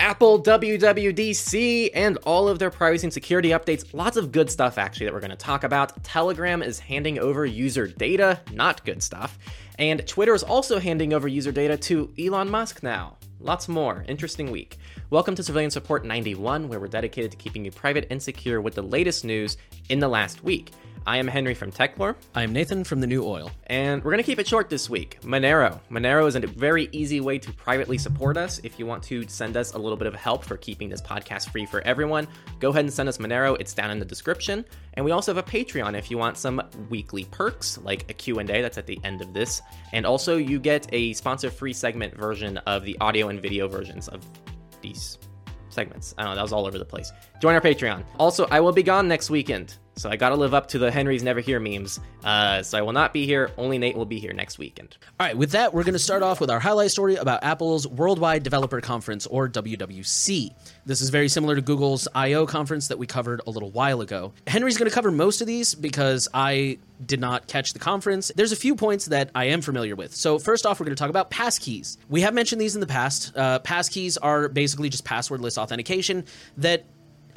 Apple, WWDC, and all of their privacy and security updates. Lots of good stuff, actually, that we're going to talk about. Telegram is handing over user data, not good stuff. And Twitter is also handing over user data to Elon Musk now. Lots more. Interesting week. Welcome to Surveillance Report 91, where we're dedicated to keeping you private and secure with the latest news in the last week. I am Henry from Techlore. I am Nathan from The New Oil. And we're going to keep it short this week. Monero. Monero is a very easy way to privately support us. If you want to send us a little bit of help for keeping this podcast free for everyone, go ahead and send us Monero. It's down in the description. And we also have a Patreon if you want some weekly perks, like a Q&A that's at the end of this. And also you get a sponsor-free segment version of the audio and video versions of these segments. I don't know, that was all over the place. Join our Patreon. Also, I will be gone next weekend. So I gotta live up to the Henry's Never Here memes. Uh, so I will not be here. Only Nate will be here next weekend. All right, with that, we're going to start off with our highlight story about Apple's Worldwide Developer Conference, or WWC. This is very similar to Google's I/O conference that we covered a little while ago. Henry's going to cover most of these because I did not catch the conference. There's a few points that I am familiar with. So first off, we're going to talk about passkeys. We have mentioned these in the past. Uh, passkeys are basically just passwordless authentication that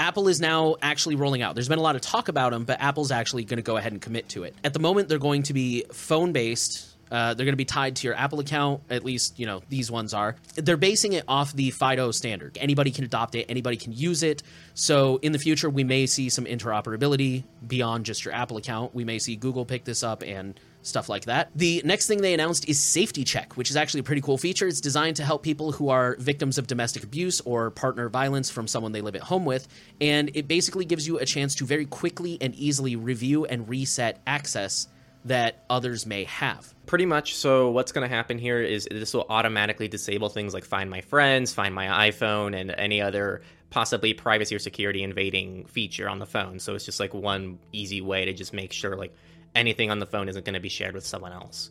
Apple is now actually rolling out. There's been a lot of talk about them, but Apple's actually going to go ahead and commit to it. At the moment, they're going to be phone based. Uh, they're going to be tied to your Apple account. At least, you know, these ones are. They're basing it off the FIDO standard. Anybody can adopt it, anybody can use it. So in the future, we may see some interoperability beyond just your Apple account. We may see Google pick this up and stuff like that. The next thing they announced is Safety Check, which is actually a pretty cool feature. It's designed to help people who are victims of domestic abuse or partner violence from someone they live at home with. And it basically gives you a chance to very quickly and easily review and reset access that others may have. Pretty much. So, what's going to happen here is this will automatically disable things like Find My Friends, Find My iPhone, and any other possibly privacy or security invading feature on the phone. So, it's just like one easy way to just make sure, like, anything on the phone isn't going to be shared with someone else.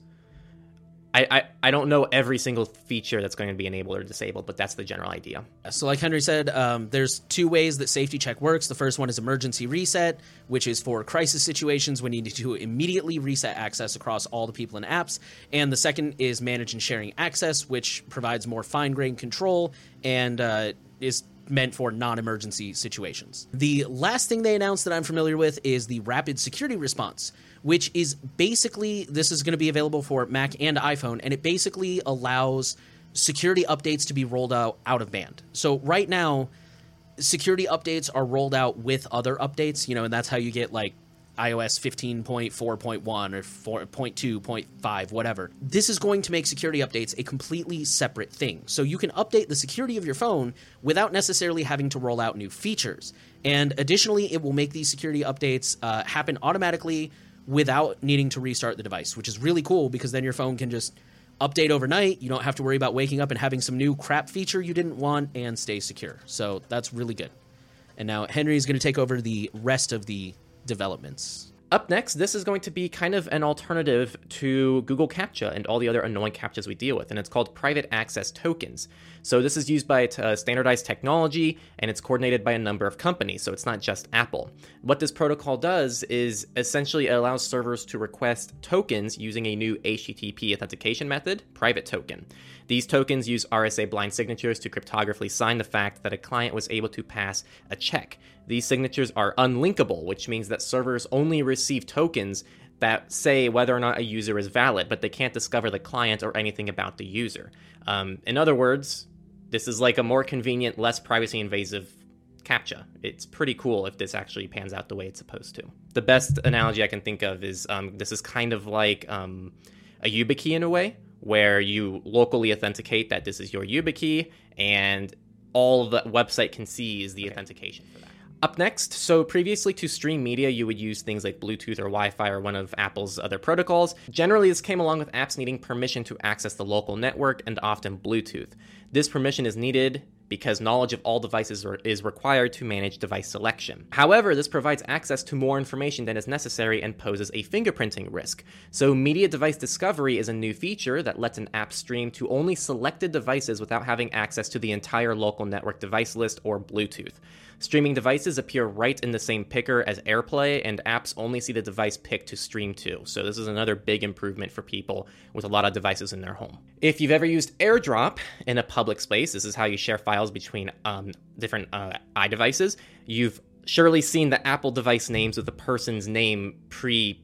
I, I, I don't know every single feature that's going to be enabled or disabled, but that's the general idea. So, like Henry said, um, there's two ways that Safety Check works. The first one is emergency reset, which is for crisis situations when you need to immediately reset access across all the people and apps. And the second is manage and sharing access, which provides more fine grained control and uh, is meant for non emergency situations. The last thing they announced that I'm familiar with is the rapid security response which is basically this is going to be available for Mac and iPhone, and it basically allows security updates to be rolled out out of band. So right now, security updates are rolled out with other updates, you know, and that's how you get like iOS 15.4.1 or 4.2.5, whatever. This is going to make security updates a completely separate thing. So you can update the security of your phone without necessarily having to roll out new features. And additionally, it will make these security updates uh, happen automatically without needing to restart the device, which is really cool because then your phone can just update overnight. You don't have to worry about waking up and having some new crap feature you didn't want and stay secure. So that's really good. And now Henry is going to take over the rest of the developments. Up next, this is going to be kind of an alternative to Google CAPTCHA and all the other annoying CAPTCHAs we deal with, and it's called private access tokens. So this is used by uh, standardized technology, and it's coordinated by a number of companies, so it's not just Apple. What this protocol does is essentially it allows servers to request tokens using a new HTTP authentication method, private token. These tokens use RSA blind signatures to cryptographically sign the fact that a client was able to pass a check. These signatures are unlinkable, which means that servers only receive tokens that say whether or not a user is valid, but they can't discover the client or anything about the user. Um, in other words, this is like a more convenient, less privacy invasive CAPTCHA. It's pretty cool if this actually pans out the way it's supposed to. The best analogy I can think of is um, this is kind of like um, a YubiKey in a way, where you locally authenticate that this is your YubiKey, and all the website can see is the okay. authentication for that. Up next, so previously to stream media, you would use things like Bluetooth or Wi Fi or one of Apple's other protocols. Generally, this came along with apps needing permission to access the local network and often Bluetooth. This permission is needed because knowledge of all devices is required to manage device selection. However, this provides access to more information than is necessary and poses a fingerprinting risk. So, media device discovery is a new feature that lets an app stream to only selected devices without having access to the entire local network device list or Bluetooth. Streaming devices appear right in the same picker as AirPlay, and apps only see the device picked to stream to. So, this is another big improvement for people with a lot of devices in their home. If you've ever used AirDrop in a public space, this is how you share files between um, different uh, iDevices, you've surely seen the Apple device names with the person's name pre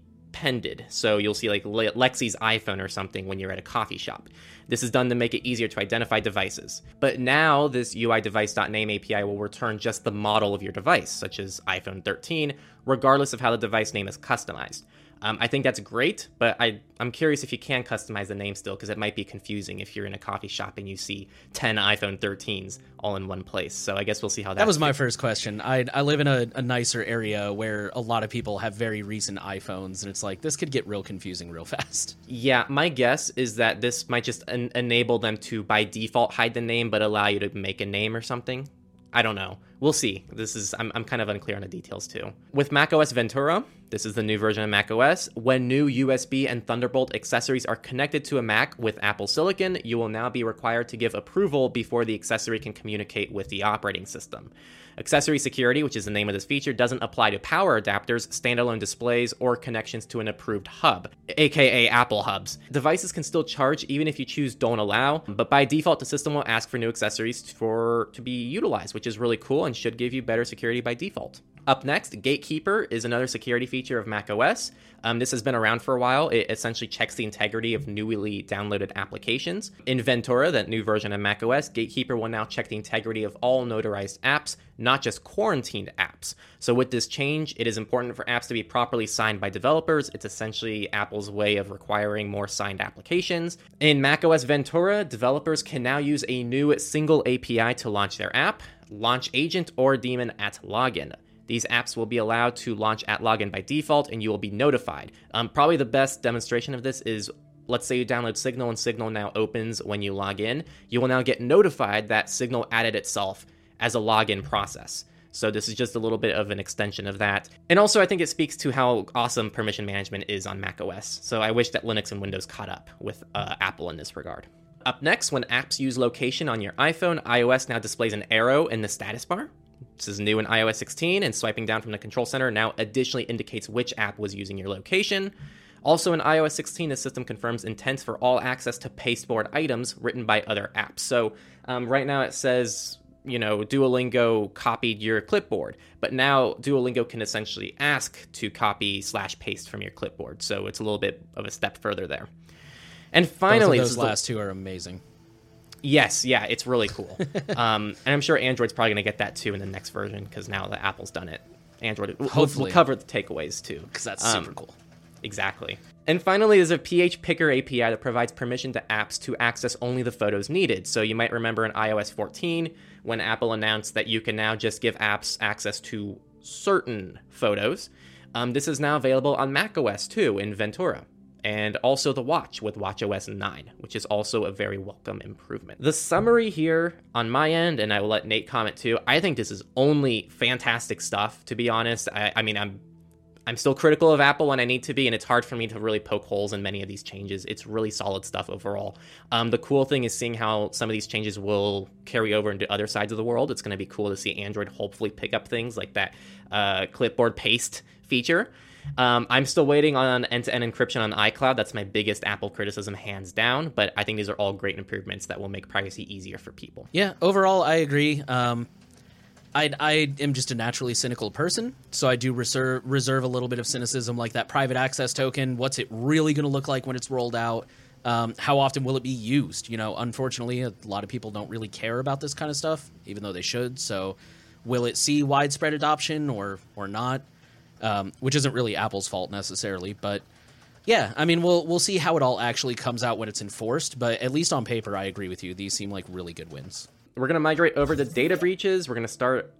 So you'll see like Lexi's iPhone or something when you're at a coffee shop. This is done to make it easier to identify devices. But now this UIDevice.name API will return just the model of your device, such as iPhone 13, regardless of how the device name is customized. Um, I think that's great, but I, I'm curious if you can customize the name still, because it might be confusing if you're in a coffee shop and you see 10 iPhone 13s all in one place. So I guess we'll see how that That was my first question. I, I live in a, a nicer area where a lot of people have very recent iPhones, and it's like, this could get real confusing real fast. Yeah, my guess is that this might just en- enable them to, by default, hide the name, but allow you to make a name or something. I don't know. We'll see. This is I'm, I'm kind of unclear on the details too. With macOS Ventura, this is the new version of macOS. When new USB and Thunderbolt accessories are connected to a Mac with Apple Silicon, you will now be required to give approval before the accessory can communicate with the operating system. Accessory security, which is the name of this feature, doesn't apply to power adapters, standalone displays, or connections to an approved hub, aka Apple hubs. Devices can still charge even if you choose don't allow, but by default the system will ask for new accessories for to be utilized, which is really cool and should give you better security by default. Up next, Gatekeeper is another security feature of macOS. Um, this has been around for a while. It essentially checks the integrity of newly downloaded applications. In Ventura, that new version of macOS, Gatekeeper will now check the integrity of all notarized apps, not just quarantined apps. So, with this change, it is important for apps to be properly signed by developers. It's essentially Apple's way of requiring more signed applications. In macOS Ventura, developers can now use a new single API to launch their app, launch agent, or daemon at login. These apps will be allowed to launch at login by default, and you will be notified. Um, probably the best demonstration of this is let's say you download Signal and Signal now opens when you log in. You will now get notified that Signal added itself as a login process. So this is just a little bit of an extension of that. And also, I think it speaks to how awesome permission management is on macOS. So I wish that Linux and Windows caught up with uh, Apple in this regard. Up next, when apps use location on your iPhone, iOS now displays an arrow in the status bar. This is new in iOS 16, and swiping down from the control center now additionally indicates which app was using your location. Also in iOS 16, the system confirms intents for all access to pasteboard items written by other apps. So um, right now it says, you know, Duolingo copied your clipboard, but now Duolingo can essentially ask to copy slash paste from your clipboard. So it's a little bit of a step further there. And finally, those last the, two are amazing. Yes, yeah, it's really cool. um, and I'm sure Android's probably going to get that too in the next version because now that Apple's done it, Android will we'll cover the takeaways too. Because that's um, super cool. Exactly. And finally, there's a PHPicker API that provides permission to apps to access only the photos needed. So you might remember in iOS 14 when Apple announced that you can now just give apps access to certain photos. Um, this is now available on macOS too in Ventura and also the watch with watchOS 9, which is also a very welcome improvement. The summary here on my end, and I will let Nate comment too, I think this is only fantastic stuff, to be honest. I, I mean, I'm I'm still critical of Apple when I need to be, and it's hard for me to really poke holes in many of these changes. It's really solid stuff overall. Um, the cool thing is seeing how some of these changes will carry over into other sides of the world. It's going to be cool to see Android hopefully pick up things like that uh, clipboard paste feature. Um, I'm still waiting on end-to-end encryption on iCloud. That's my biggest Apple criticism, hands down. But I think these are all great improvements that will make privacy easier for people. Yeah, overall, I agree. Um, I, I am just a naturally cynical person, so I do reserve reserve a little bit of cynicism, like that private access token. What's it really going to look like when it's rolled out? Um, how often will it be used? You know, unfortunately, a lot of people don't really care about this kind of stuff, even though they should. So, will it see widespread adoption or or not? Um, which isn't really Apple's fault necessarily. But yeah, I mean, we'll we'll see how it all actually comes out when it's enforced. But at least on paper, I agree with you. These seem like really good wins. We're gonna migrate over to data breaches. We're gonna start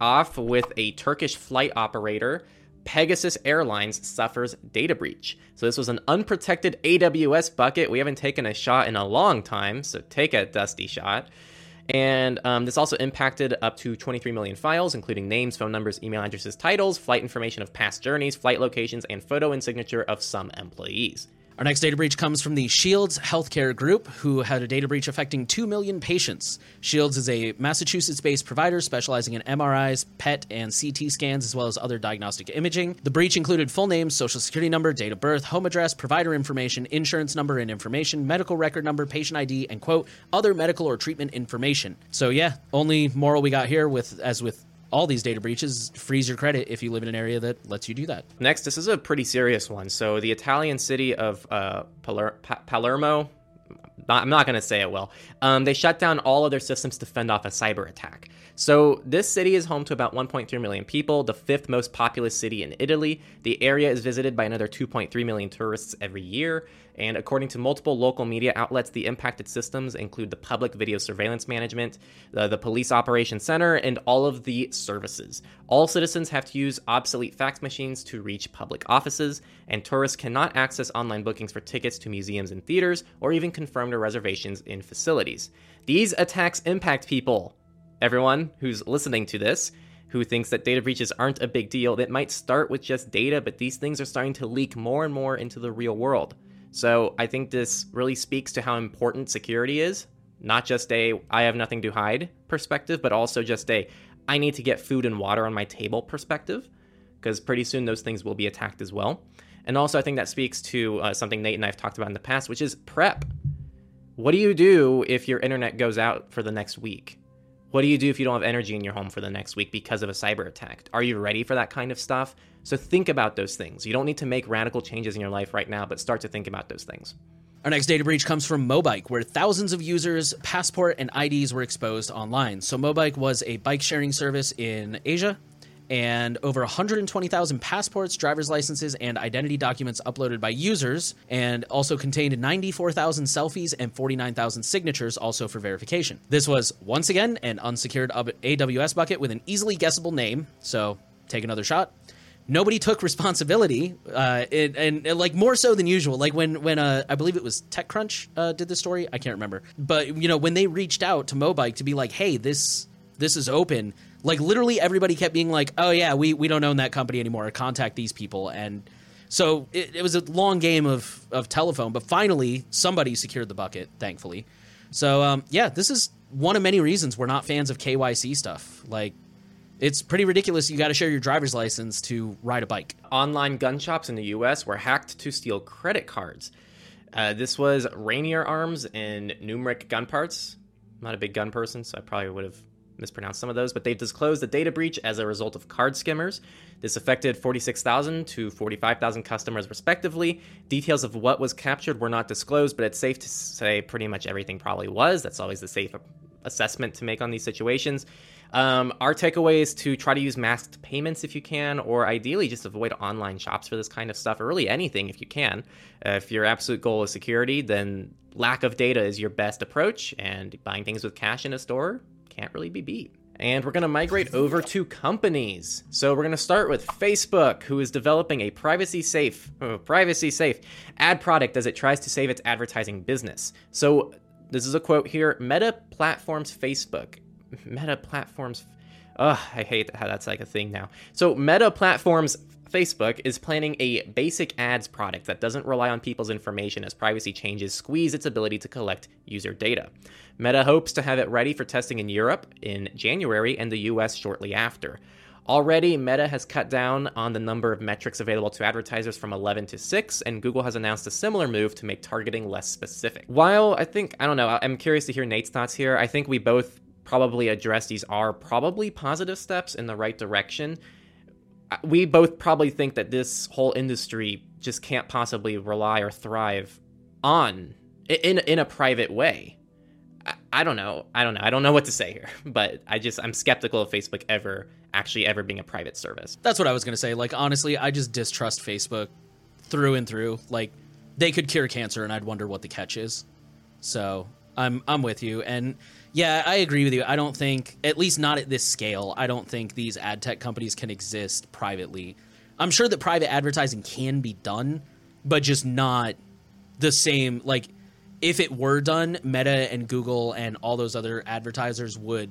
off with a Turkish flight operator. Pegasus Airlines suffers data breach. So this was an unprotected AWS bucket. We haven't taken a shot in a long time, so take a dusty shot. And um, this also impacted up to 23 million files, including names, phone numbers, email addresses, titles, flight information of past journeys, flight locations, and photo and signature of some employees. Our next data breach comes from the Shields Healthcare Group, who had a data breach affecting 2 million patients. Shields is a Massachusetts based provider specializing in MRIs, PET, and CT scans, as well as other diagnostic imaging. The breach included full name, social security number, date of birth, home address, provider information, insurance number and information, medical record number, patient ID, and quote, other medical or treatment information. So, yeah, only moral we got here, with as with all these data breaches freeze your credit if you live in an area that lets you do that. Next, this is a pretty serious one. So, the Italian city of uh, Paler- pa- Palermo, I'm not going to say it well, um, they shut down all of their systems to fend off a cyber attack. So, this city is home to about 1.3 million people, the fifth most populous city in Italy. The area is visited by another 2.3 million tourists every year. And according to multiple local media outlets, the impacted systems include the public video surveillance management, the, the police operations center, and all of the services. All citizens have to use obsolete fax machines to reach public offices, and tourists cannot access online bookings for tickets to museums and theaters, or even confirm their reservations in facilities. These attacks impact people everyone who's listening to this who thinks that data breaches aren't a big deal. That might start with just data, but these things are starting to leak more and more into the real world. So I think this really speaks to how important security is, not just a I have nothing to hide perspective, but also just a I need to get food and water on my table perspective, because pretty soon those things will be attacked as well. And also, I think that speaks to uh, something Nate and I have talked about in the past, which is prep. What do you do if your internet goes out for the next week? What do you do if you don't have energy in your home for the next week because of a cyber attack? Are you ready for that kind of stuff? So think about those things. You don't need to make radical changes in your life right now, but start to think about those things. Our next data breach comes from Mobike, where thousands of users' passport and IDs were exposed online. So, Mobike was a bike sharing service in Asia, and over 120,000 passports, driver's licenses, and identity documents uploaded by users, and also contained 94,000 selfies and 49,000 signatures, also for verification. This was, once again, an unsecured AWS bucket with an easily guessable name, so take another shot nobody took responsibility, uh, it, and, like more so than usual. Like when when uh, I believe it was TechCrunch uh, did this story. I can't remember, but you know when they reached out to Mobike to be like, hey, this this is open. Like literally everybody kept being like, "Oh yeah, we we don't own that company anymore. Contact these people." And so it, it was a long game of of telephone, but finally somebody secured the bucket, thankfully. So um, yeah, this is one of many reasons we're not fans of KYC stuff. Like it's pretty ridiculous. You got to share your driver's license to ride a bike. Online gun shops in the U.S. were hacked to steal credit cards. Uh, this was Rainier Arms and Numrich Gun Parts. I'm not a big gun person, so I probably would have mispronounced some of those, but they've disclosed a data breach as a result of card skimmers. This affected 46,000 to 45,000 customers, respectively. Details of what was captured were not disclosed, but it's safe to say pretty much everything probably was. That's always the safe assessment to make on these situations. Um, our takeaway is to try to use masked payments if you can, or ideally just avoid online shops for this kind of stuff, or really anything if you can. Uh, if your absolute goal is security, then lack of data is your best approach, and buying things with cash in a store can't really be beat. And we're going to migrate over to companies. So we're going to start with Facebook, who is developing a privacy safe, oh, privacy safe ad product as it tries to save its advertising business. So this is a quote here: Meta platforms Facebook. Meta platforms. Ugh, I hate how that's like a thing now. So Meta platforms Facebook is planning a basic ads product that doesn't rely on people's information as privacy changes squeeze its ability to collect user data. Meta hopes to have it ready for testing in Europe in January and the US shortly after. Already, Meta has cut down on the number of metrics available to advertisers from 11 to 6, and Google has announced a similar move to make targeting less specific. While I think, I don't know, I'm curious to hear Nate's thoughts here. I think we both probably address these are probably positive steps in the right direction we both probably think that this whole industry just can't possibly rely or thrive on in in a private way. I, I don't know. I don't know. I don't know what to say here, but I just I'm skeptical of Facebook ever actually ever being a private service. That's what I was going to say. Like honestly, I just distrust Facebook through and through. Like they could cure cancer and I'd wonder what the catch is. So, I'm I'm with you and yeah, I agree with you. I don't think, at least not at this scale, I don't think these ad tech companies can exist privately. I'm sure that private advertising can be done, but just not the same. Like, if it were done, Meta and Google and all those other advertisers would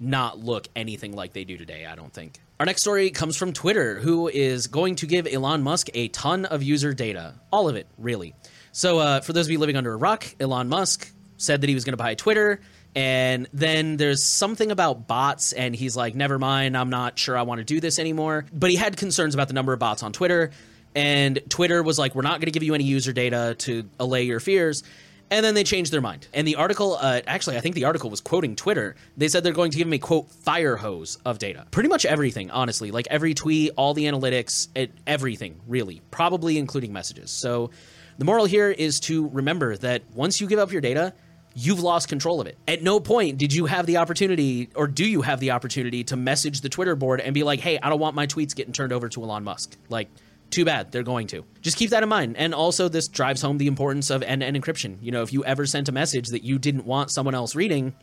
not look anything like they do today, I don't think. Our next story comes from Twitter, who is going to give Elon Musk a ton of user data. All of it, really. So, uh, for those of you living under a rock, Elon Musk said that he was going to buy Twitter. And then there's something about bots, and he's like, never mind, I'm not sure I want to do this anymore. But he had concerns about the number of bots on Twitter. And Twitter was like, we're not going to give you any user data to allay your fears. And then they changed their mind. And the article, uh, actually, I think the article was quoting Twitter. They said they're going to give him a quote fire hose of data. Pretty much everything, honestly. Like every tweet, all the analytics, it, everything, really. Probably including messages. So the moral here is to remember that once you give up your data, you've lost control of it. At no point did you have the opportunity, or do you have the opportunity, to message the Twitter board and be like, hey, I don't want my tweets getting turned over to Elon Musk. Like, too bad they're going to. Just keep that in mind. And also, this drives home the importance of end to end encryption. You know, if you ever sent a message that you didn't want someone else reading,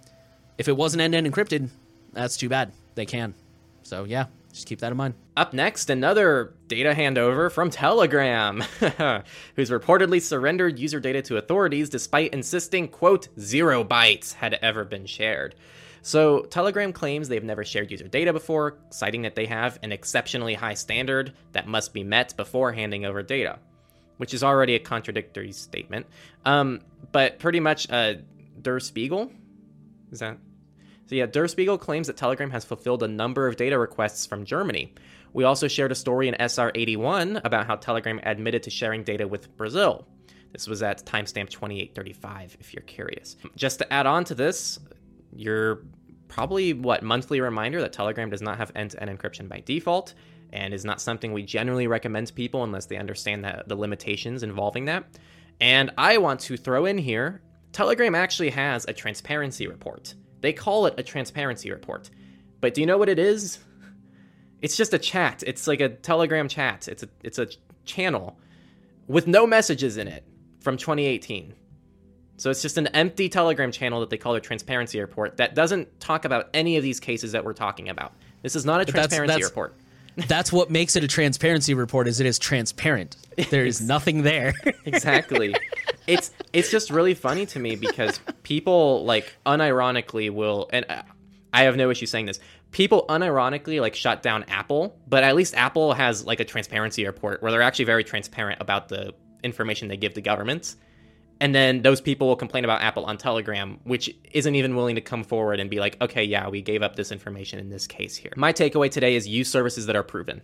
if it wasn't end to end encrypted, that's too bad. They can. So, yeah, just keep that in mind. Up next, another data handover from Telegram, who's reportedly surrendered user data to authorities despite insisting, quote, zero bytes had ever been shared. So, Telegram claims they've never shared user data before, citing that they have an exceptionally high standard that must be met before handing over data, which is already a contradictory statement. Um, but pretty much, uh, Der Spiegel, is that? So, yeah, Der Spiegel claims that Telegram has fulfilled a number of data requests from Germany. We also shared a story in SR81 about how Telegram admitted to sharing data with Brazil. This was at timestamp 2835, if you're curious. Just to add on to this, your probably what monthly reminder that Telegram does not have end-to-end encryption by default and is not something we generally recommend to people unless they understand the, the limitations involving that. And I want to throw in here Telegram actually has a transparency report. They call it a transparency report. But do you know what it is? It's just a chat. It's like a Telegram chat. It's a it's a channel with no messages in it from 2018. So it's just an empty Telegram channel that they call a transparency report that doesn't talk about any of these cases that we're talking about. This is not a transparency that's, that's, report. that's what makes it a transparency report is it is transparent. There is nothing there. exactly. It's it's just really funny to me because people like unironically will and uh, I have no issue saying this. People unironically like shut down Apple, but at least Apple has like a transparency report where they're actually very transparent about the information they give to governments and then those people will complain about Apple on Telegram, which isn't even willing to come forward and be like, okay, yeah, we gave up this information in this case here. My takeaway today is use services that are proven.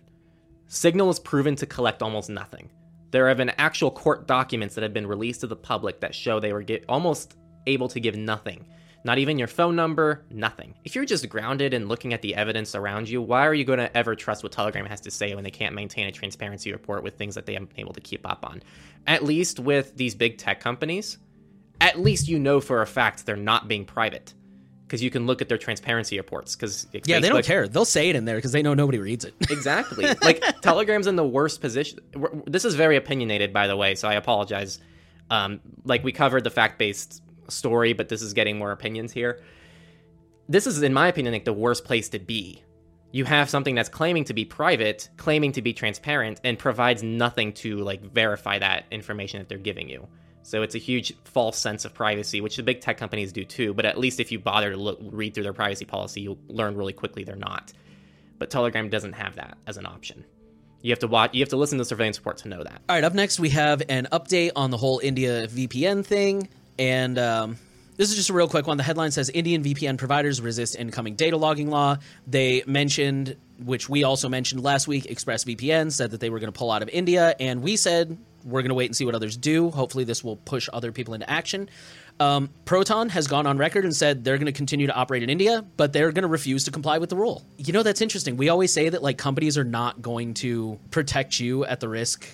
Signal is proven to collect almost nothing. There have been actual court documents that have been released to the public that show they were get, almost able to give nothing. Not even your phone number, nothing. If you're just grounded and looking at the evidence around you, why are you going to ever trust what Telegram has to say when they can't maintain a transparency report with things that they haven't been able to keep up on? At least with these big tech companies, at least you know for a fact they're not being private because you can look at their transparency reports. Because yeah, Facebook, they don't care. They'll say it in there because they know nobody reads it. exactly. Like Telegram's in the worst position. This is very opinionated, by the way, so I apologize. Um, like we covered the fact based story, but this is getting more opinions here. This is, in my opinion, like the worst place to be. You have something that's claiming to be private, claiming to be transparent, and provides nothing to like verify that information that they're giving you. So it's a huge false sense of privacy, which the big tech companies do too. But at least if you bother to look, read through their privacy policy, you'll learn really quickly they're not. But Telegram doesn't have that as an option. You have to watch. You have to listen to surveillance report to know that. All right. Up next, we have an update on the whole India VPN thing. And um, this is just a real quick one. The headline says Indian VPN providers resist incoming data logging law. They mentioned, which we also mentioned last week, ExpressVPN said that they were going to pull out of India, and we said we're going to wait and see what others do. Hopefully, this will push other people into action. Um, Proton has gone on record and said they're going to continue to operate in India, but they're going to refuse to comply with the rule. You know, that's interesting. We always say that like companies are not going to protect you at the risk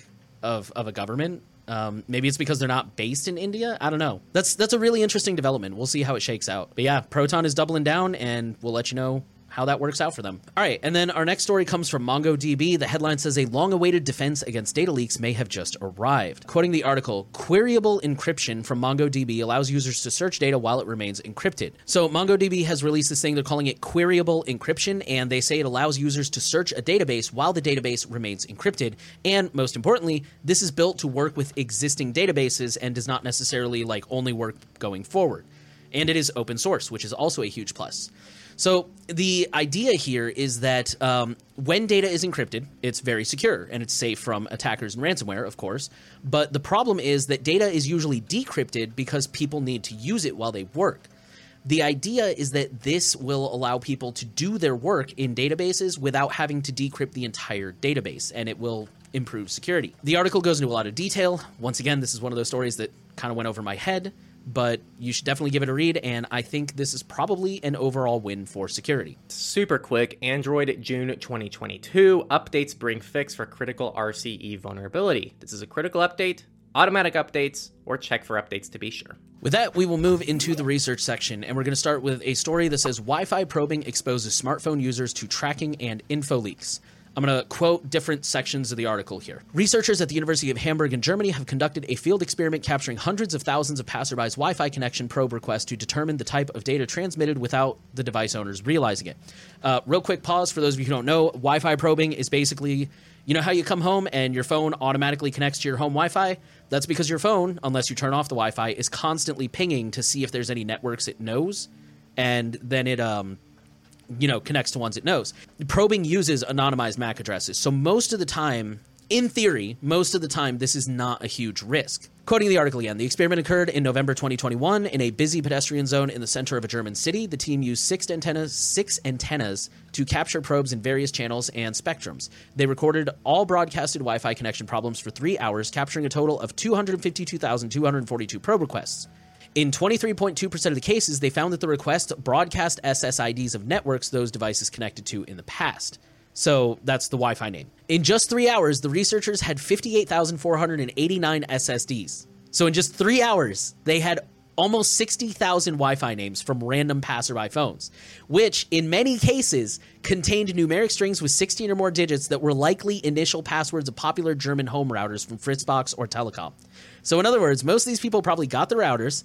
of, of a government um, maybe it's because they're not based in India. I don't know. That's that's a really interesting development. We'll see how it shakes out. But yeah, Proton is doubling down, and we'll let you know how that works out for them. All right, and then our next story comes from MongoDB. The headline says a long awaited defense against data leaks may have just arrived. Quoting the article, queryable encryption from MongoDB allows users to search data while it remains encrypted. So, MongoDB has released this thing, they're calling it queryable encryption, and they say it allows users to search a database while the database remains encrypted. And most importantly, this is built to work with existing databases and does not necessarily like only work going forward. And it is open source, which is also a huge plus. So the idea here is that um, when data is encrypted, it's very secure and it's safe from attackers and ransomware, of course. But the problem is that data is usually decrypted because people need to use it while they work. The idea is that this will allow people to do their work in databases without having to decrypt the entire database, and it will improve security. The article goes into a lot of detail. Once again, this is one of those stories that kind of went over my head, but you should definitely give it a read, and I think this is probably an overall win for security. Super quick Android June 2022 updates bring fix for critical RCE vulnerability. This is a critical update, automatic updates, or check for updates to be sure. With that, we will move into the research section, and we're going to start with a story that says Wi Fi probing exposes smartphone users to tracking and info leaks. I'm going to quote different sections of the article here. Researchers at the University of Hamburg in Germany have conducted a field experiment capturing hundreds of thousands of passerbys' Wi Fi connection probe requests to determine the type of data transmitted without the device owners realizing it. Uh, real quick pause for those of you who don't know Wi Fi probing is basically you know how you come home and your phone automatically connects to your home Wi Fi? That's because your phone, unless you turn off the Wi Fi, is constantly pinging to see if there's any networks it knows. And then it um, you know, connects to ones it knows. Probing uses anonymized MAC addresses. So most of the time, in theory, most of the time, this is not a huge risk. Quoting the article again, the experiment occurred in November 2021 in a busy pedestrian zone in the center of a German city. The team used six antennas, six antennas to capture probes in various channels and spectrums. They recorded all broadcasted Wi-Fi connection problems for three hours, capturing a total of 252,242 probe requests. In 23.2% of the cases, they found that the request broadcast SSIDs of networks those devices connected to in the past. So that's the Wi Fi name. In just three hours, the researchers had 58,489 SSIDs. So in just three hours, they had almost 60,000 Wi Fi names from random passerby phones, which in many cases contained numeric strings with 16 or more digits that were likely initial passwords of popular German home routers from Fritzbox or Telekom. So, in other words, most of these people probably got the routers,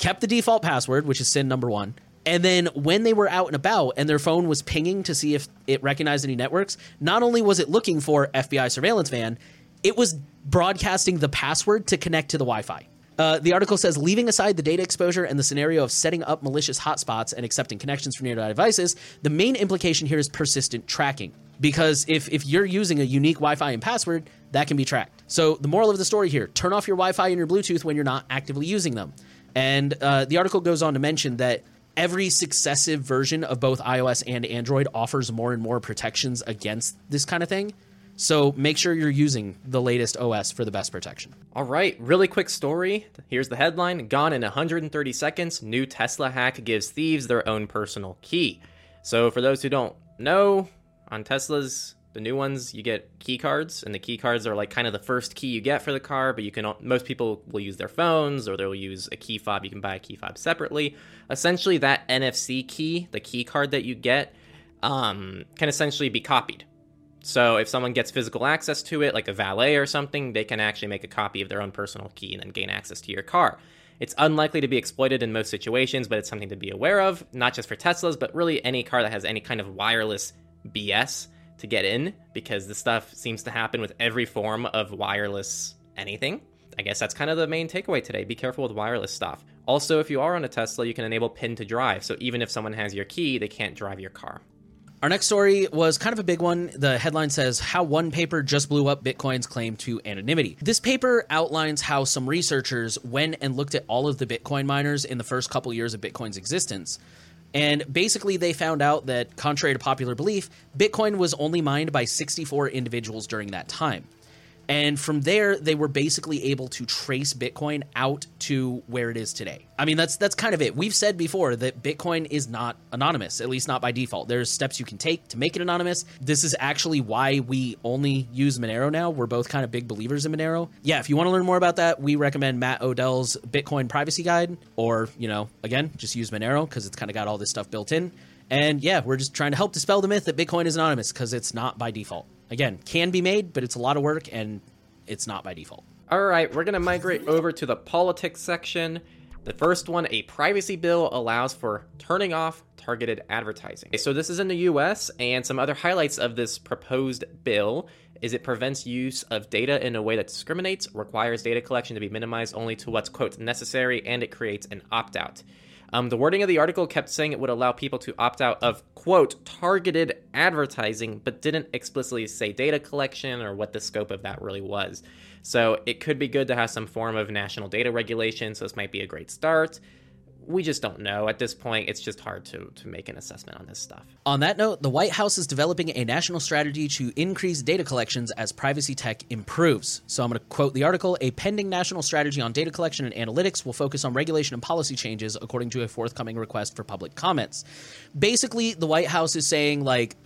kept the default password, which is sin number one. And then when they were out and about and their phone was pinging to see if it recognized any networks, not only was it looking for FBI surveillance van, it was broadcasting the password to connect to the Wi Fi. Uh, the article says leaving aside the data exposure and the scenario of setting up malicious hotspots and accepting connections from nearby devices, the main implication here is persistent tracking. Because if, if you're using a unique Wi Fi and password, that can be tracked. So, the moral of the story here turn off your Wi Fi and your Bluetooth when you're not actively using them. And uh, the article goes on to mention that every successive version of both iOS and Android offers more and more protections against this kind of thing. So make sure you're using the latest OS for the best protection. All right, really quick story. Here's the headline Gone in 130 seconds. New Tesla hack gives thieves their own personal key. So, for those who don't know, on Teslas, the new ones, you get key cards, and the key cards are like kind of the first key you get for the car. But you can most people will use their phones, or they'll use a key fob. You can buy a key fob separately. Essentially, that NFC key, the key card that you get, um, can essentially be copied. So if someone gets physical access to it, like a valet or something, they can actually make a copy of their own personal key and then gain access to your car. It's unlikely to be exploited in most situations, but it's something to be aware of, not just for Teslas, but really any car that has any kind of wireless BS to get in because this stuff seems to happen with every form of wireless anything. I guess that's kind of the main takeaway today. Be careful with wireless stuff. Also, if you are on a Tesla, you can enable pin to drive. So even if someone has your key, they can't drive your car. Our next story was kind of a big one. The headline says How One Paper Just Blew Up Bitcoin's Claim to Anonymity. This paper outlines how some researchers went and looked at all of the Bitcoin miners in the first couple years of Bitcoin's existence and basically, they found out that, contrary to popular belief, Bitcoin was only mined by 64 individuals during that time. And from there, they were basically able to trace Bitcoin out to where it is today. I mean, that's that's kind of it. We've said before that Bitcoin is not anonymous, at least not by default. There's steps you can take to make it anonymous. This is actually why we only use Monero now. We're both kind of big believers in Monero. Yeah, if you want to learn more about that, we recommend Matt Odell's Bitcoin Privacy Guide, or you know, again, just use Monero because it's kind of got all this stuff built in. And yeah, we're just trying to help dispel the myth that Bitcoin is anonymous because it's not by default. Again, can be made, but it's a lot of work and it's not by default. All right, we're going to migrate over to the politics section. The first one, a privacy bill allows for turning off targeted advertising. So this is in the US, and some other highlights of this proposed bill is it prevents use of data in a way that discriminates, requires data collection to be minimized only to what's quote necessary, and it creates an opt-out. Um, the wording of the article kept saying it would allow people to opt out of, quote, targeted advertising, but didn't explicitly say data collection or what the scope of that really was. So it could be good to have some form of national data regulation, so this might be a great start we just don't know at this point. It's just hard to to make an assessment on this stuff. On that note the white house is developing a national strategy to increase data collections as privacy tech improves. So i'm going to quote the article a pending national strategy on data collection and analytics will focus on regulation and policy changes according to a forthcoming request for public comments. Basically the white house is saying like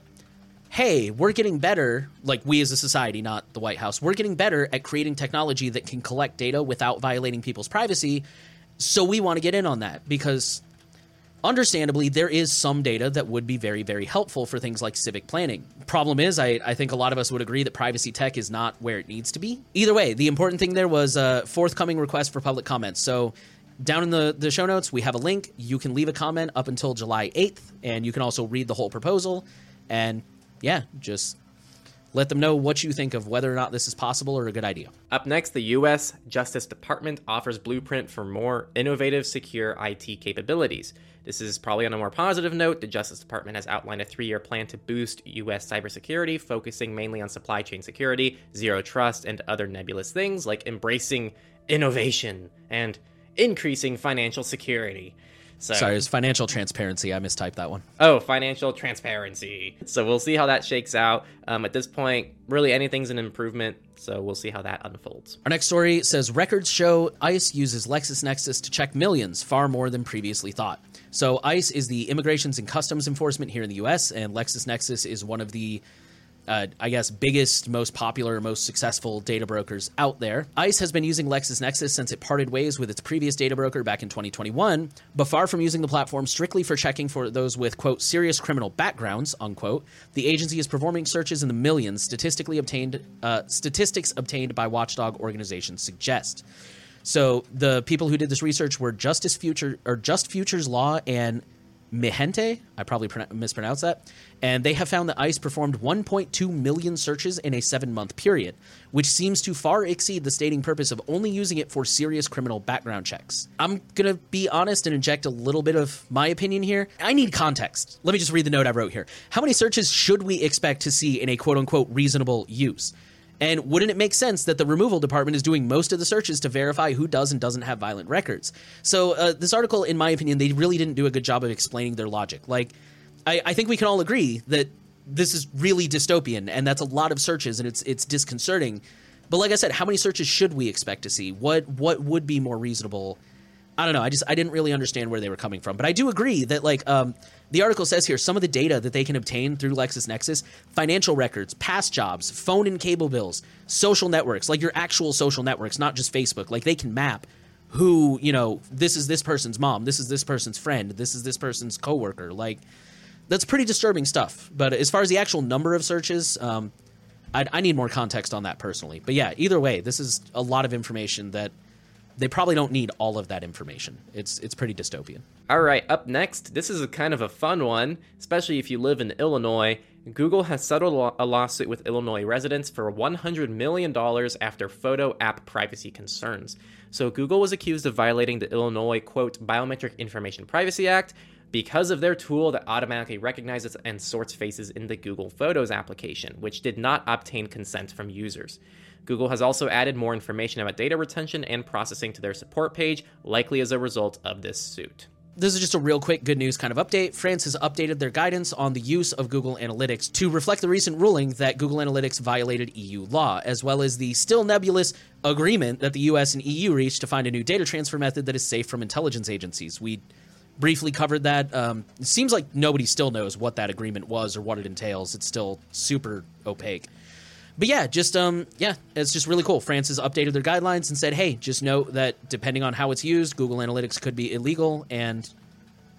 hey, we're getting better, like we as a society, not the White House, we're getting better at creating technology that can collect data without violating people's privacy. So we want to get in on that because understandably there is some data that would be very very helpful for things like civic planning. Problem is I, I think a lot of us would agree that privacy tech is not where it needs to be. Either way the important thing there was a forthcoming request for public comments. So down in the, the show notes we have a link. You can leave a comment up until july 8th and you can also read the whole proposal. And yeah just let them know what you think of whether or not this is possible or a good idea. Up next, the U.S. Justice Department offers blueprint for more innovative, secure IT capabilities. This is probably on a more positive note. The Justice Department has outlined a three year plan to boost U.S. cybersecurity, focusing mainly on supply chain security, zero trust, and other nebulous things like embracing innovation and increasing financial security. So, Sorry, it's financial transparency. I mistyped that one. Oh, financial transparency. So we'll see how that shakes out. Um, at this point, really anything's an improvement. So we'll see how that unfolds. Our next story says records show ICE uses LexisNexis to check millions, far more than previously thought. So ICE is the Immigrations and Customs Enforcement here in the U.S., and LexisNexis is one of the uh, I guess, biggest, most popular, most successful data brokers out there. ICE has been using LexisNexis since it parted ways with its previous data broker back in 2021, but far from using the platform strictly for checking for those with, quote, serious criminal backgrounds, unquote, the agency is performing searches in the millions statistically obtained, uh, statistics obtained by watchdog organizations suggest. So the people who did this research were Justice Future or Just Futures Law and Mijente, I probably mispronounced that, and they have found that ICE performed 1.2 million searches in a seven month period, which seems to far exceed the stating purpose of only using it for serious criminal background checks. I'm gonna be honest and inject a little bit of my opinion here. I need context. Let me just read the note I wrote here. How many searches should we expect to see in a quote unquote reasonable use? And wouldn't it make sense that the removal department is doing most of the searches to verify who does and doesn't have violent records? So, uh, this article, in my opinion, they really didn't do a good job of explaining their logic. Like, I, I think we can all agree that this is really dystopian, and that's a lot of searches, and it's it's disconcerting. But like I said, how many searches should we expect to see? What what would be more reasonable? I don't know. I just I didn't really understand where they were coming from, but I do agree that like um, the article says here some of the data that they can obtain through LexisNexis, financial records, past jobs, phone and cable bills, social networks, like your actual social networks, not just Facebook. Like they can map who you know. This is this person's mom. This is this person's friend. This is this person's coworker. Like that's pretty disturbing stuff. But as far as the actual number of searches, um, I, I need more context on that personally. But yeah, either way, this is a lot of information that they probably don't need all of that information. It's it's pretty dystopian. All right, up next, this is a kind of a fun one, especially if you live in Illinois. Google has settled a lawsuit with Illinois residents for $100 million after photo app privacy concerns. So, Google was accused of violating the Illinois, quote, Biometric Information Privacy Act because of their tool that automatically recognizes and sorts faces in the Google Photos application, which did not obtain consent from users. Google has also added more information about data retention and processing to their support page, likely as a result of this suit. This is just a real quick good news kind of update. France has updated their guidance on the use of Google Analytics to reflect the recent ruling that Google Analytics violated EU law, as well as the still nebulous agreement that the US and EU reached to find a new data transfer method that is safe from intelligence agencies. We briefly covered that. Um, it seems like nobody still knows what that agreement was or what it entails. It's still super opaque but yeah, just um, yeah, it's just really cool. France has updated their guidelines and said, hey, just note that depending on how it's used, Google Analytics could be illegal and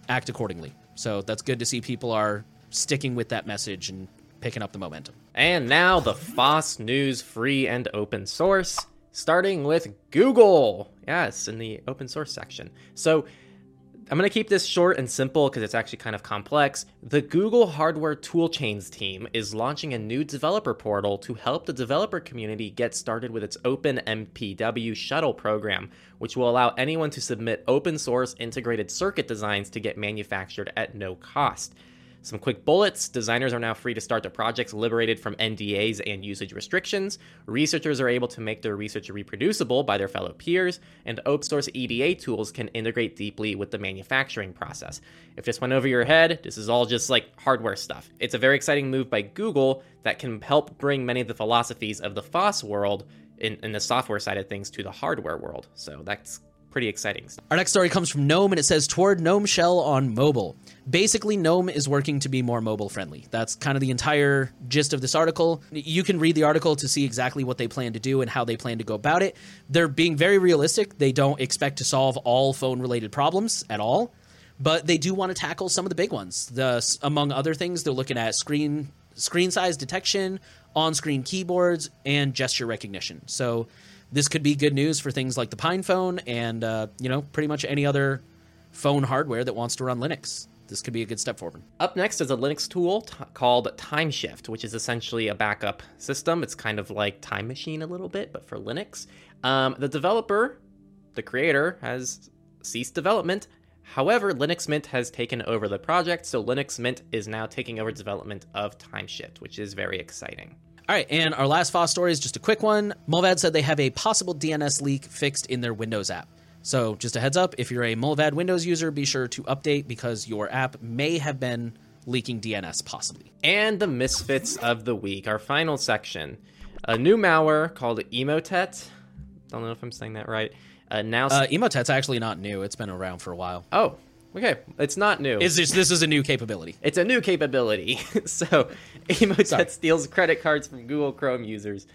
act accordingly. So that's good to see people are sticking with that message and picking up the momentum. And now the FOSS News free and open source, starting with Google. Yes, in the open source section. So I'm going to keep this short and simple because it's actually kind of complex. The Google Hardware Toolchains team is launching a new developer portal to help the developer community get started with its Open MPW shuttle program, which will allow anyone to submit open source integrated circuit designs to get manufactured at no cost. Some quick bullets designers are now free to start their projects liberated from NDAs and usage restrictions. Researchers are able to make their research reproducible by their fellow peers, and open source EDA tools can integrate deeply with the manufacturing process. If this went over your head, this is all just like hardware stuff. It's a very exciting move by Google that can help bring many of the philosophies of the FOSS world in, in the software side of things to the hardware world. So that's pretty exciting. Our next story comes from GNOME and it says toward GNOME Shell on mobile. Basically, GNOME is working to be more mobile friendly. That's kind of the entire gist of this article. You can read the article to see exactly what they plan to do and how they plan to go about it. They're being very realistic. They don't expect to solve all phone related problems at all, but they do want to tackle some of the big ones. The, among other things, they're looking at screen screen size detection, on-screen keyboards, and gesture recognition. So this could be good news for things like the PinePhone and uh, you know pretty much any other phone hardware that wants to run Linux. This could be a good step forward. Up next is a Linux tool t- called TimeShift, which is essentially a backup system. It's kind of like Time Machine a little bit, but for Linux. Um, the developer, the creator, has ceased development. However, Linux Mint has taken over the project, so Linux Mint is now taking over development of TimeShift, which is very exciting. All right, and our last FOSS story is just a quick one. Mullvad said they have a possible DNS leak fixed in their Windows app. So, just a heads up if you're a Mullvad Windows user, be sure to update because your app may have been leaking DNS possibly. And the misfits of the week, our final section. A new malware called Emotet. Don't know if I'm saying that right. Uh, now, uh, Emotet's actually not new. It's been around for a while. Oh, Okay, it's not new. Is this this is a new capability? It's a new capability. so, Emotet Sorry. steals credit cards from Google Chrome users.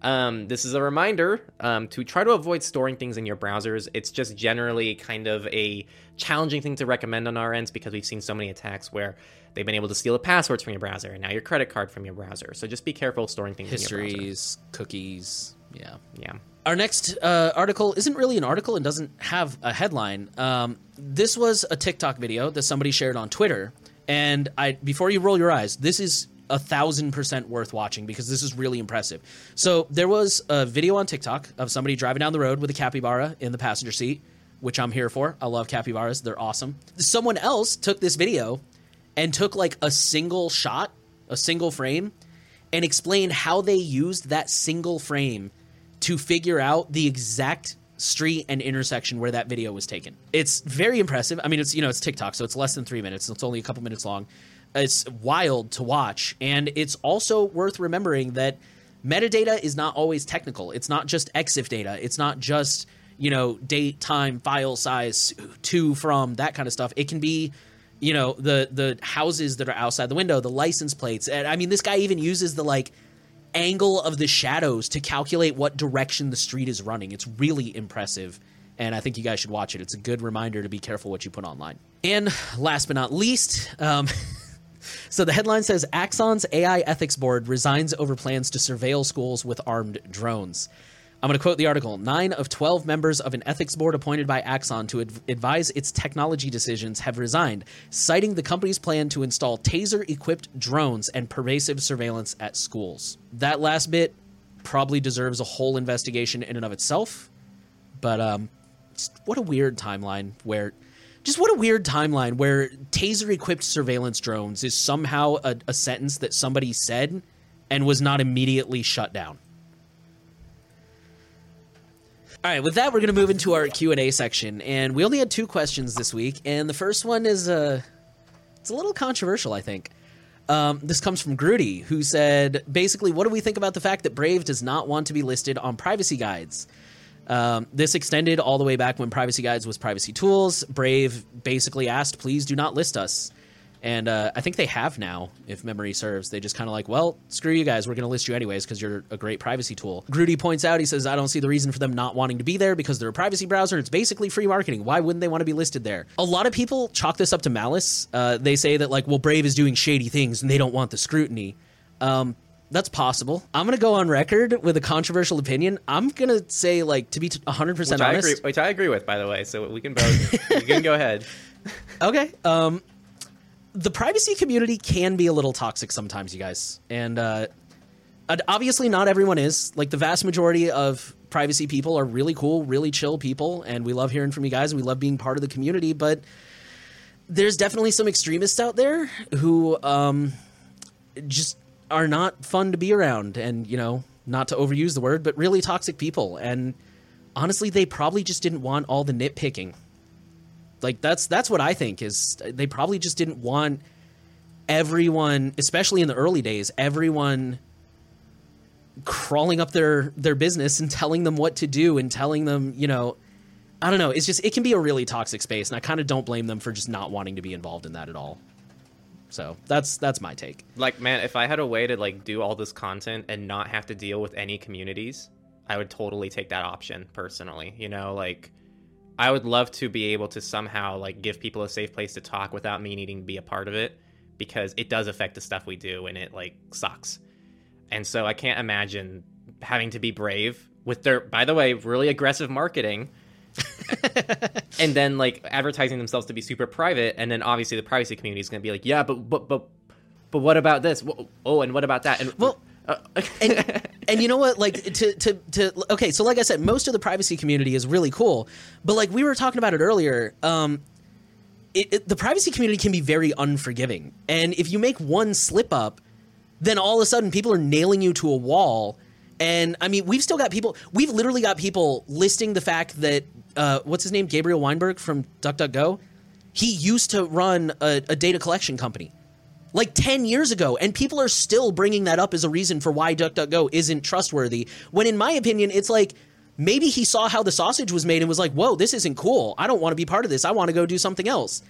Um, this is a reminder um, to try to avoid storing things in your browsers. It's just generally kind of a challenging thing to recommend on our ends because we've seen so many attacks where they've been able to steal the passwords from your browser and now your credit card from your browser. So just be careful storing things in your browser. Histories, cookies. Yeah. Yeah. Our next uh, article isn't really an article and doesn't have a headline. Um, this was a TikTok video that somebody shared on Twitter, and I before you roll your eyes, this is a thousand percent worth watching because this is really impressive. So there was a video on TikTok of somebody driving down the road with a capybara in the passenger seat, which I'm here for. I love capybaras; they're awesome. Someone else took this video and took like a single shot, a single frame, and explained how they used that single frame to figure out the exact street and intersection where that video was taken. It's very impressive. I mean, it's you know it's TikTok, so it's less than three minutes. It's only a couple minutes long. It's wild to watch, and it's also worth remembering that metadata is not always technical. It's not just EXIF data. It's not just you know date, time, file size, to, from that kind of stuff. It can be you know the the houses that are outside the window, the license plates. And I mean, this guy even uses the like angle of the shadows to calculate what direction the street is running. It's really impressive. And I think you guys should watch it. It's a good reminder to be careful what you put online. And last but not least, um, so the headline says Axon's AI ethics board resigns over plans to surveil schools with armed drones. I'm going to quote the article. Nine of 12 members of an ethics board appointed by Axon to adv- advise its technology decisions have resigned, citing the company's plan to install taser equipped drones and pervasive surveillance at schools. That last bit probably deserves a whole investigation in and of itself, but um, what a weird timeline where. Just what a weird timeline where taser equipped surveillance drones is somehow a, a sentence that somebody said and was not immediately shut down. All right, with that, we're going to move into our Q and A section, and we only had two questions this week, and the first one is uh, it's a little controversial, I think. Um, this comes from Grudy, who said, basically, what do we think about the fact that Brave does not want to be listed on privacy guides? Um, this extended all the way back when Privacy Guides was Privacy Tools. Brave basically asked, please do not list us. And uh, I think they have now, if memory serves. They just kind of like, well, screw you guys. We're going to list you anyways because you're a great privacy tool. Grudy points out, he says, I don't see the reason for them not wanting to be there because they're a privacy browser. It's basically free marketing. Why wouldn't they want to be listed there? A lot of people chalk this up to malice. Uh, they say that, like, well, Brave is doing shady things and they don't want the scrutiny. Um, that's possible. I'm going to go on record with a controversial opinion. I'm going to say, like, to be 100% which honest. I agree, which I agree with, by the way. So we can both, you can go ahead. Okay. Um, the privacy community can be a little toxic sometimes, you guys, and uh, obviously not everyone is. Like the vast majority of privacy people are really cool, really chill people, and we love hearing from you guys. And we love being part of the community, but there's definitely some extremists out there who um, just are not fun to be around, and you know, not to overuse the word, but really toxic people. And honestly, they probably just didn't want all the nitpicking like that's that's what I think is they probably just didn't want everyone, especially in the early days, everyone crawling up their their business and telling them what to do and telling them, you know, I don't know, it's just it can be a really toxic space and I kind of don't blame them for just not wanting to be involved in that at all. So, that's that's my take. Like, man, if I had a way to like do all this content and not have to deal with any communities, I would totally take that option personally. You know, like I would love to be able to somehow like give people a safe place to talk without me needing to be a part of it because it does affect the stuff we do and it like sucks. And so I can't imagine having to be brave with their by the way, really aggressive marketing. and then like advertising themselves to be super private and then obviously the privacy community is going to be like, "Yeah, but but but but what about this? Oh, and what about that?" And Well, and, and you know what? Like to, to to okay so like i said most of the privacy community is really cool. But like we were talking about it earlier um it, it, the privacy community can be very unforgiving. And if you make one slip up then all of a sudden people are nailing you to a wall. And i mean we've still got people we've literally got people listing the fact that uh, what's his name? Gabriel weinberg from duckduckgo? He used to run a, a data collection company like 10 years ago and people are still bringing that up as a reason for why DuckDuckGo isn't trustworthy when in my opinion it's like maybe he saw how the sausage was made and was like whoa this isn't cool. I don't want to be part of this. I want to go do something else.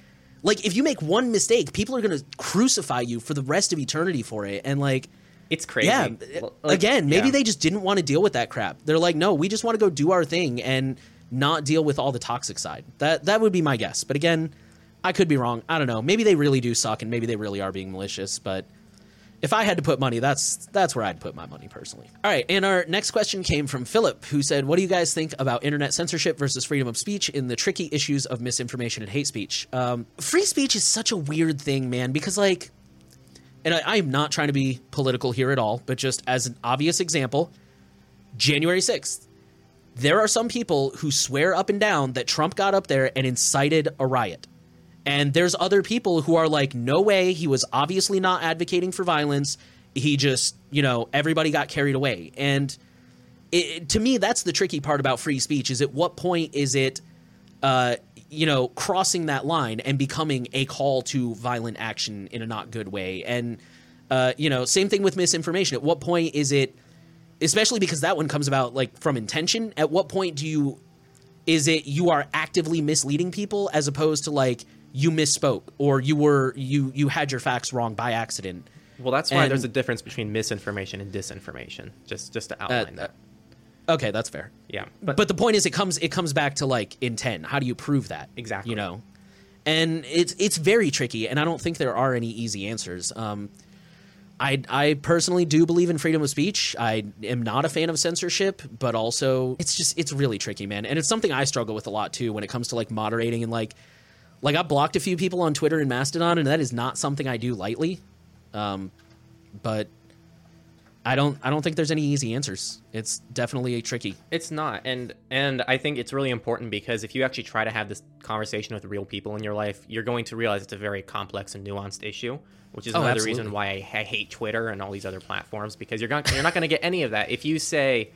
Like if you make one mistake people are going to crucify you for the rest of eternity for it and like it's crazy. yeah Like, again maybe yeah. they just didn't want to deal with that crap. They're like no we just want to go do our thing and not deal with all the toxic side. That that would be my guess but again I could be wrong. I don't know. Maybe they really do suck, and maybe they really are being malicious. But if I had to put money, that's that's where I'd put my money personally. All right, and our next question came from Philip, who said, "What do you guys think about internet censorship versus freedom of speech in the tricky issues of misinformation and hate speech?" Um, free speech is such a weird thing, man, because like, and I, I'm not trying to be political here at all, but just as an obvious example, January sixth. There are some people who swear up and down that Trump got up there and incited a riot. And there's other people who are like, no way, he was obviously not advocating for violence. He just, you know, everybody got carried away. And it, to me, that's the tricky part about free speech is at what point is it, uh, you know, crossing that line and becoming a call to violent action in a not good way? And, uh, you know, same thing with misinformation. At what point is it, especially because that one comes about like from intention, at what point do you is it you are actively misleading people as opposed to like you misspoke or you were you you had your facts wrong by accident Well, that's why And- there's a difference between misinformation and disinformation. Just just to outline that. okay that's fair Yeah, but, the point is it comes it comes back to like intent how do you prove that Exactly. you know and it's it's very tricky and i don't think there are any easy answers um I, I personally do believe in freedom of speech. I am not a fan of censorship, but also it's just it's really tricky, man. And it's something I struggle with a lot too when it comes to like moderating and like like I blocked a few people on Twitter and Mastodon, and that is not something I do lightly. Um, but I don't I don't think there's any easy answers. It's definitely tricky. It's not, and and I think it's really important because if you actually try to have this conversation with real people in your life, you're going to realize it's a very complex and nuanced issue, which is Oh, another absolutely. reason why I, I hate Twitter and all these other platforms because you're not you're not going to get any of that if you say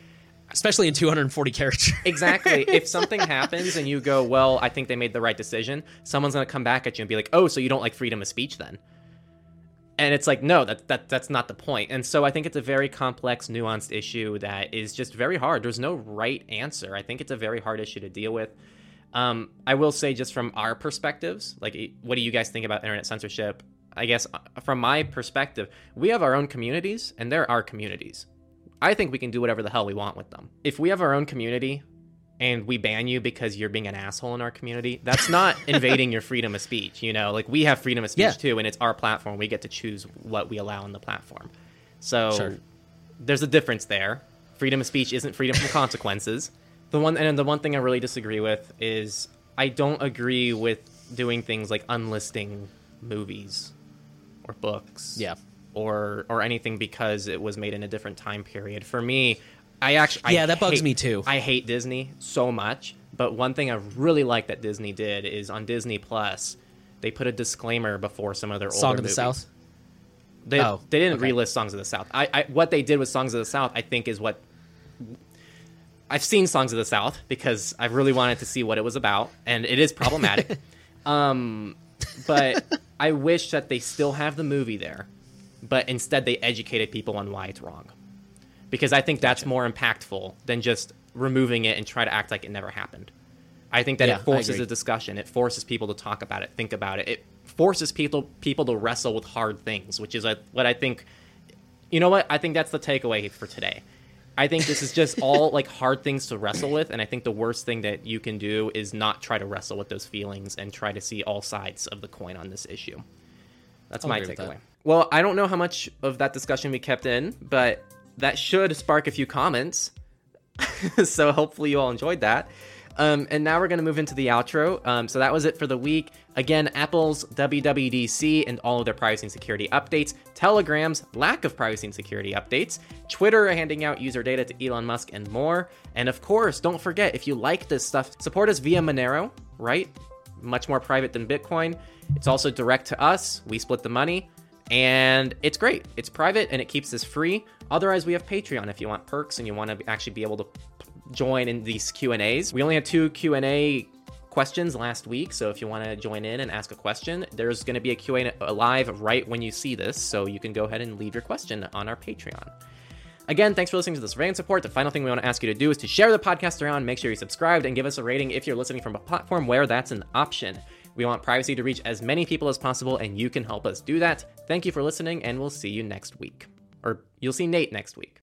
Especially in 240 characters. exactly if something happens and you go, well, I think they made the right decision. Someone's going to come back at you and be like, oh, so you don't like freedom of speech then? And it's like, no, that, that that's not the point. And so I think it's a very complex, nuanced issue that is just very hard. There's no right answer. I think it's a very hard issue to deal with. Um, I will say, just from our perspectives, like, what do you guys think about internet censorship? I guess uh, from my perspective, we have our own communities, and they're our communities. I think we can do whatever the hell we want with them. If we have our own community and we ban you because you're being an asshole in our community, that's not invading your freedom of speech. You know, like we have freedom of speech Yeah. too, and it's our platform. We get to choose what we allow on the platform. So Sure. there's a difference there. Freedom of speech isn't freedom from consequences. The one and the one thing I really disagree with is I don't agree with doing things like unlisting movies or books. Yeah. Or or anything because it was made in a different time period. For me, I actually Yeah, I that bugs hate- me too. I hate Disney so much, but one thing I really like that Disney did is on Disney Plus, they put a disclaimer before some of their Song older of the movies. South. They, Oh, they didn't okay. relist Songs of the South. I, I what they did with Songs of the South, I think, is what I've seen Songs of the South because I really wanted to see what it was about, and it is problematic. um, but I wish that they still have the movie there, but instead they educated people on why it's wrong, because I think that's more impactful than just removing it and try to act like it never happened. I think that Yeah, it forces a discussion. It forces people to talk about it, think about it. It forces people people to wrestle with hard things, which is uh, what I think. You know what? I think that's the takeaway for today. I think this is just all like hard things to wrestle with, and I think the worst thing that you can do is not try to wrestle with those feelings and try to see all sides of the coin on this issue. That's I'll my takeaway. that. Well, I don't know how much of that discussion we kept in, but that should spark a few comments. so hopefully you all enjoyed that. Um, and now we're going to move into the outro. Um, so that was it for the week. Again, Apple's WWDC and all of their privacy and security updates, Telegram's lack of privacy and security updates, Twitter handing out user data to Elon Musk, and more. And of course, don't forget if you like this stuff, support us via Monero, right? Much more private than Bitcoin. It's also direct to us. We split the money and it's great. It's private and it keeps this free. Otherwise, we have Patreon if you want perks and you want to actually be able to join in these Q and A's. We only had two Q and A questions last week, so if you want to join in and ask a question, there's going to be a Q and A live right when you see this, so you can go ahead and leave your question on our Patreon. Again, thanks for listening to this Surveillance Report. The final thing we want to ask you to do is to share the podcast around. Make sure you're subscribed and give us a rating if you're listening from a platform where that's an option. We want privacy to reach as many people as possible, and you can help us do that. Thank you for listening, and we'll see you next week. Or you'll see Nate next week.